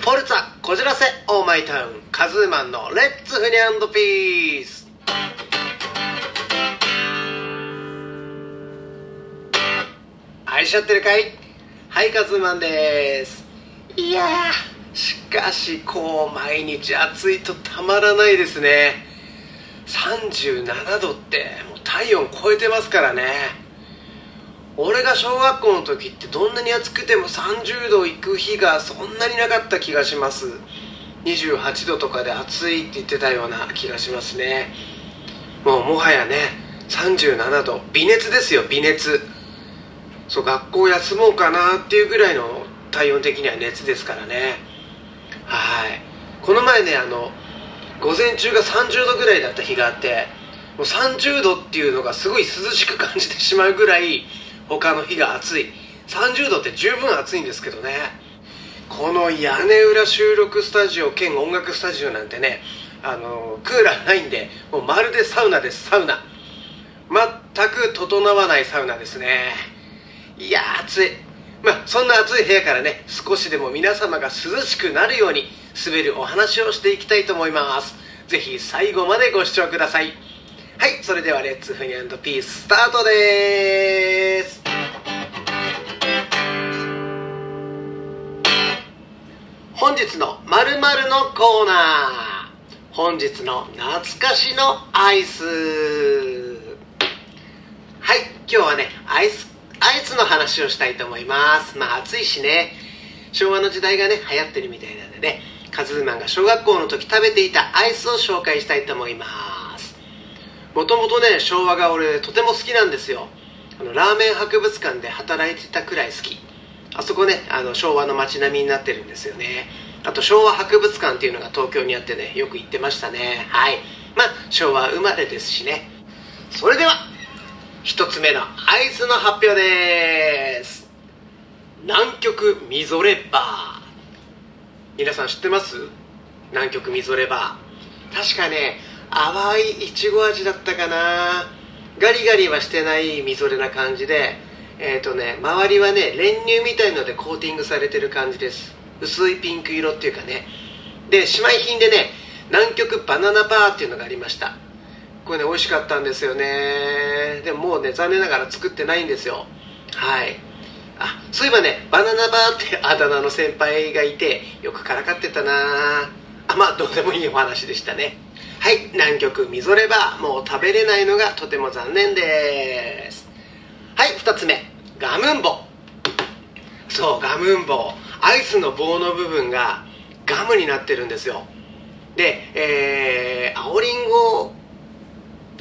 フォルツァこじらせオーマイタウンカズーマンのレッツフニャンドピース。愛しちゃってるかい？はいカズーマンです。いやしかしこう毎日暑いとたまらないですね。37度ってもう体温超えてますからね。俺が小学校の時ってどんなに暑くても30度いく日がそんなになかった気がします。28度とかで暑いって言ってたような気がしますね。もうもはやね37度。微熱ですよ微熱。そう学校休もうかなっていうぐらいの体温的には熱ですからね。はい。この前ねあの午前中が30度ぐらいだった日があってもう30度っていうのがすごい涼しく感じてしまうぐらい他の日が暑い。30度って十分暑いんですけどね。この屋根裏収録スタジオ兼音楽スタジオなんてねあのクーラーないんでもうまるでサウナですサウナ。全く整わないサウナですね。いや暑い。まあそんな暑い部屋からね少しでも皆様が涼しくなるように滑るお話をしていきたいと思います。ぜひ最後までご視聴ください。はいそれではレッツフニャンドピーススタートです。本日のまるのコーナー。本日の懐かしのアイス。はい今日はねアイスアイスの話をしたいと思います。まあ暑いしね。昭和の時代がね流行ってるみたいなんでねカズーマンが小学校の時食べていたアイスを紹介したいと思います。もともとね昭和が俺とても好きなんですよ。あのラーメン博物館で働いてたくらい好き。あそこねあの昭和の街並みになってるんですよね。あと昭和博物館っていうのが東京にあってねよく行ってましたね。はい。まあ昭和生まれですしね。それでは一つ目のアイスの発表です。南極みぞれバー。皆さん知ってます？南極みぞれバー。確かね淡いいちご味だったかな。ガリガリはしてないみぞれな感じでえっ、ー、とね周りはね練乳みたいのでコーティングされてる感じです。薄いピンク色っていうかね。で姉妹品でね南極バナナバーっていうのがありました。これね美味しかったんですよね。でももうね残念ながら作ってないんですよ。はい。あそういえばねバナナバーってあだ名の先輩がいてよくからかってたな。あまあどうでもいいお話でしたね。はい南極みぞれバー。もう食べれないのがとても残念です。はい2つ目。ガムンボ。そうガムンボ。アイスの棒の部分がガムになってるんですよ。で、えー、青りんご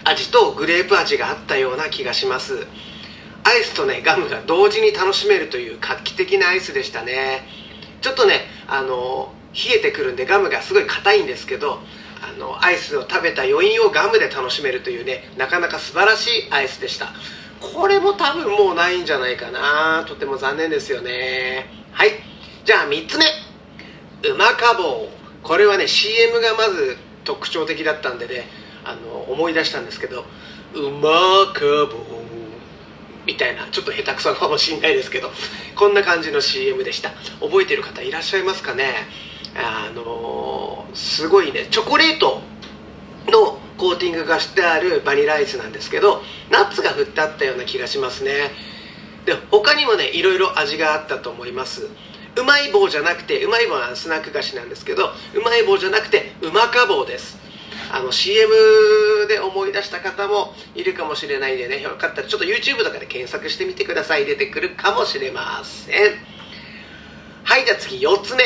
味とグレープ味があったような気がします。アイスとねガムが同時に楽しめるという画期的なアイスでしたね。ちょっとねあの冷えてくるんでガムがすごい硬いんですけどあのアイスを食べた余韻をガムで楽しめるというねなかなか素晴らしいアイスでした。これも多分もうないんじゃないかな。とても残念ですよね。はい。じゃあ3つ目。うまか棒これはね CM がまず特徴的だったんでねあの思い出したんですけど「うまか棒」みたいなちょっと下手くそかもしんないですけどこんな感じの CM でした。覚えてる方いらっしゃいますかね？あのすごいねチョコレート。コーティングがしてあるバニラアイスなんですけどナッツが振ってあったような気がしますね。で他にもねいろいろ味があったと思います。うまい棒じゃなくてうまい棒はスナック菓子なんですけどうまい棒じゃなくてうまか棒です。あの CM で思い出した方もいるかもしれないんでねよかったらちょっと YouTube とかで検索してみてください。出てくるかもしれません。はいじゃあ次4つ目。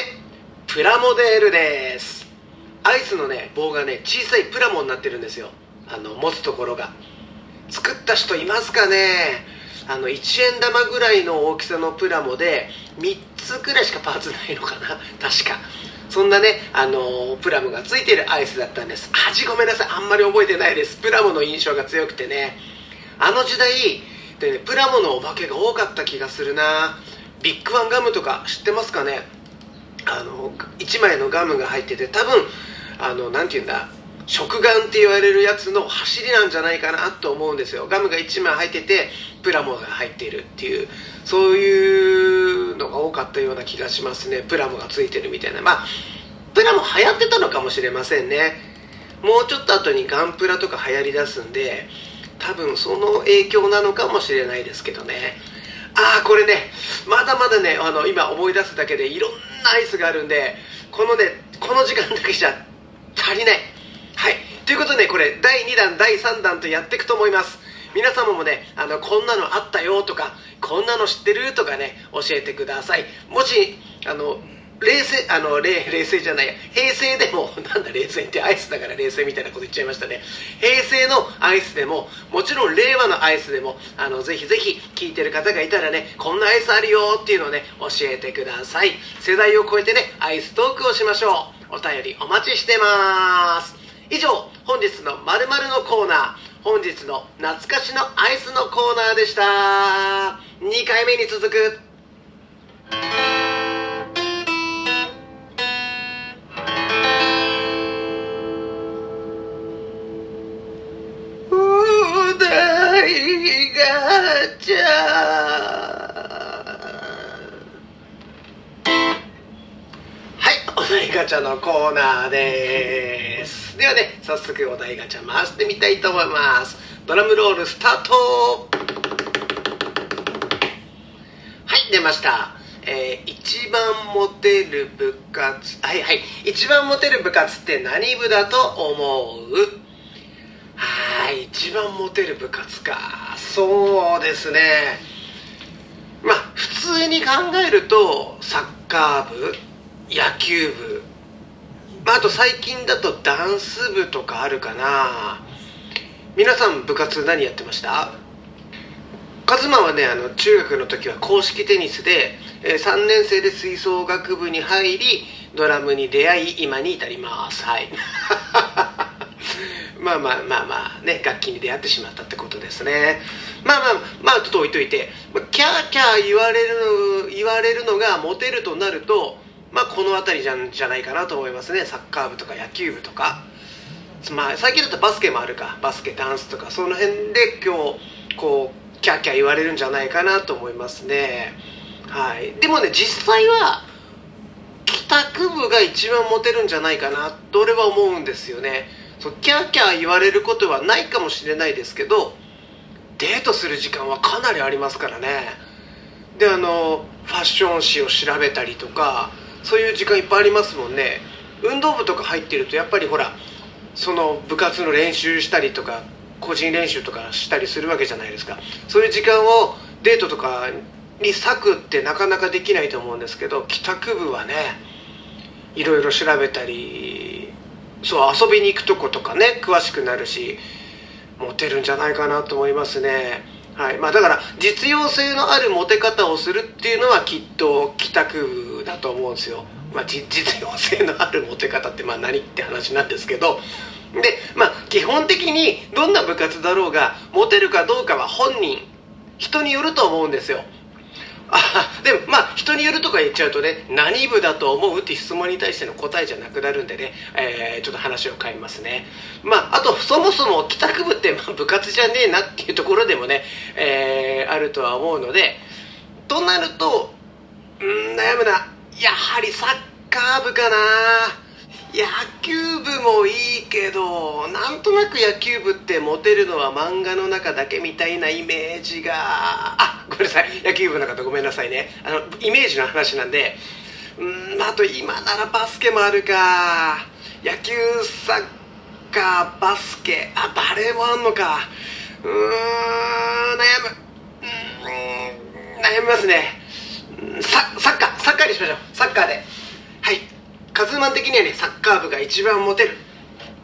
プラモデルです。アイスのね棒がね小さいプラモになってるんですよ。あの持つところが。作った人いますかね？あの1円玉ぐらいの大きさのプラモで3つくらいしかパーツないのかな？確か。そんなね、あのプラムがついてるアイスだったんです。味ごめんなさい。あんまり覚えてないです。プラムの印象が強くてね。あの時代で、ね、プラムのお化けが多かった気がするな。ビッグワンガムとか知ってますかね？あの1枚のガムが入ってて多分あの何て言うんだ。食玩って言われるやつの走りなんじゃないかなと思うんですよ。ガムが1枚入っててプラモが入っているっていうそういういうのが多かったような気がしますね。プラモがついてるみたいな。まあプラモ流行ってたのかもしれませんね。もうちょっと後にガンプラとか流行りだすんで多分その影響なのかもしれないですけどね。ああこれねまだまだねあの今思い出すだけでいろんなアイスがあるんでこのねこの時間だけじゃ足りない。はい。ということでこれ第2弾第3弾とやっていくと思います。皆様もねあのこんなのあったよとかこんなの知ってるとかね教えてください。もしあの冷静あの冷冷静じゃないや。平成でも なんだ冷静ってアイスだから冷静みたいなこと言っちゃいましたね。平成のアイスでももちろん令和のアイスでもあのぜひぜひ聞いてる方がいたらねこんなアイスあるよっていうのをね教えてください。世代を超えてねアイストークをしましょう。お便りお待ちしてます。以上本日の「まるのコーナー本日の懐かしのアイスのコーナーでした。2回目に続く。じゃはいお題ガチャのコーナーです。ではね早速お題ガチャ回してみたいと思います。ドラムロールスタート。はい出ました。えー、一番モテる部活。はいはい。一番モテる部活って何部だと思う？はい一番モテる部活か。そうですね。まあ普通に考えるとサッカー部。野球部、まあ、あと最近だとダンス部とかあるかな。皆さん部活何やってました？カズマはねあの中学の時は硬式テニスで、えー、3年生で吹奏楽部に入りドラムに出会い今に至ります。はい。まあまあまあまあね楽器に出会ってしまったってことですね。まあまあまあちょっと置いといて。キャーキャー言われる言われるのがモテるとなるとまあこの辺りじゃじゃないかなと思いますね。サッカー部とか野球部とか。まあ最近だとバスケもあるか。バスケダンスとか。その辺で今日こうキャーキャー言われるんじゃないかなと思いますね。はい。でもね実際は帰宅部が一番モテるんじゃないかな。と俺は思うんですよね。そうキャーキャー言われることはないかもしれないですけどデートする時間はかなりありますからね。であのファッション誌を調べたりとかそういう時間いっぱいありますもんね。運動部とか入ってるとやっぱりほらその部活の練習したりとか個人練習とかしたりするわけじゃないですか。そういう時間をデートとかに割くってなかなかできないと思うんですけど帰宅部はねいろいろ調べたりそう遊びに行くとことかね詳しくなるしモテるんじゃないかなと思いますね。はい。まあだから実用性のあるモテ方をするっていうのはきっと帰宅部だと思うんですよ。まあ 実用性のあるモテ方ってまあ何って話なんですけど。でまあ基本的にどんな部活だろうがモテるかどうかは本人人によると思うんですよ。あでもまあ人によるとか言っちゃうとね何部だと思うって質問に対しての答えじゃなくなるんでね、えー、ちょっと話を変えますね。まああとそもそも帰宅部ってまあ部活じゃねえなっていうところでもね、えー、あるとは思うのでとなるとうん悩むな。やはりサッカー部かな。野球部もいいけどなんとなく野球部ってモテるのは漫画の中だけみたいなイメージが。あごめんなさい。野球部の方ごめんなさいね。あのイメージの話なんで。うんあと今ならバスケもあるか。野球サッカーバスケ。あバレーもあんのか。うーん悩む。うん悩みますね。サッカーサッカーにしましょう。サッカーで。はい。カズーマン的にはねサッカー部が一番モテる。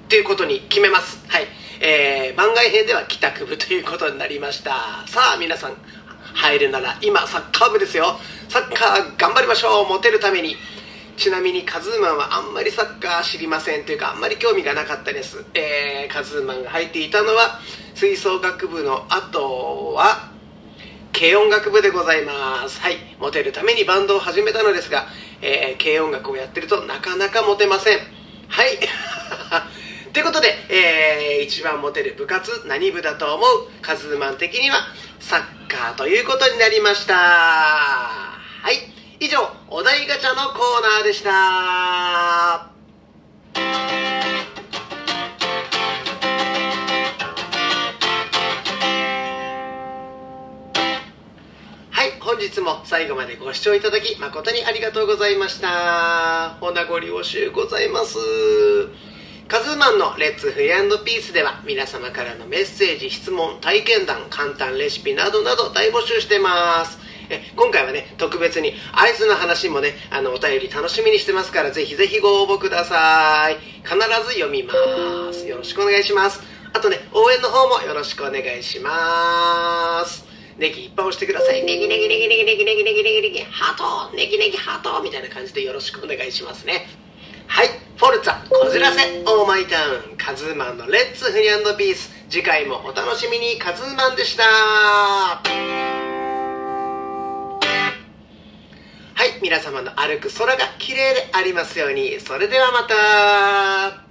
っていうことに決めます。はい。えー、番外編では帰宅部ということになりました。さあ皆さん入るなら今サッカー部ですよ。サッカー頑張りましょう。モテるために。ちなみにカズーマンはあんまりサッカー知りません。というかあんまり興味がなかったです、えー、カズーマンが入っていたのは吹奏楽部の後は軽音楽部でございます。はい。モテるためにバンドを始めたのですがえー、軽音楽をやってるとなかなかモテません。はい。ということで、えー、一番モテる部活何部だと思う？カズーマン的にはサッカーということになりました。はい。以上お題ガチャのコーナーでした。日も最後までご視聴いただき誠にありがとうございました。ほなご利用しゅうございます。カズーマンのレッツフリーピースでは皆様からのメッセージ、質問、体験談、簡単レシピなどなど大募集してます。え今回はね特別にアイスの話もねあのお便り楽しみにしてますからぜひぜひご応募ください。必ず読みます。よろしくお願いします。あとね応援の方もよろしくお願いします。ネギいっぱい押してくださいネギネギネギネギネギネギネギネギネギハートネギネギハートみたいな感じでよろしくお願いしますねはいフォルツァこじらせオーマイタウンカズーマンのレッツフリーピース次回もお楽しみにカズーマンでしたはい皆様の歩く空が綺麗でありますようにそれではまた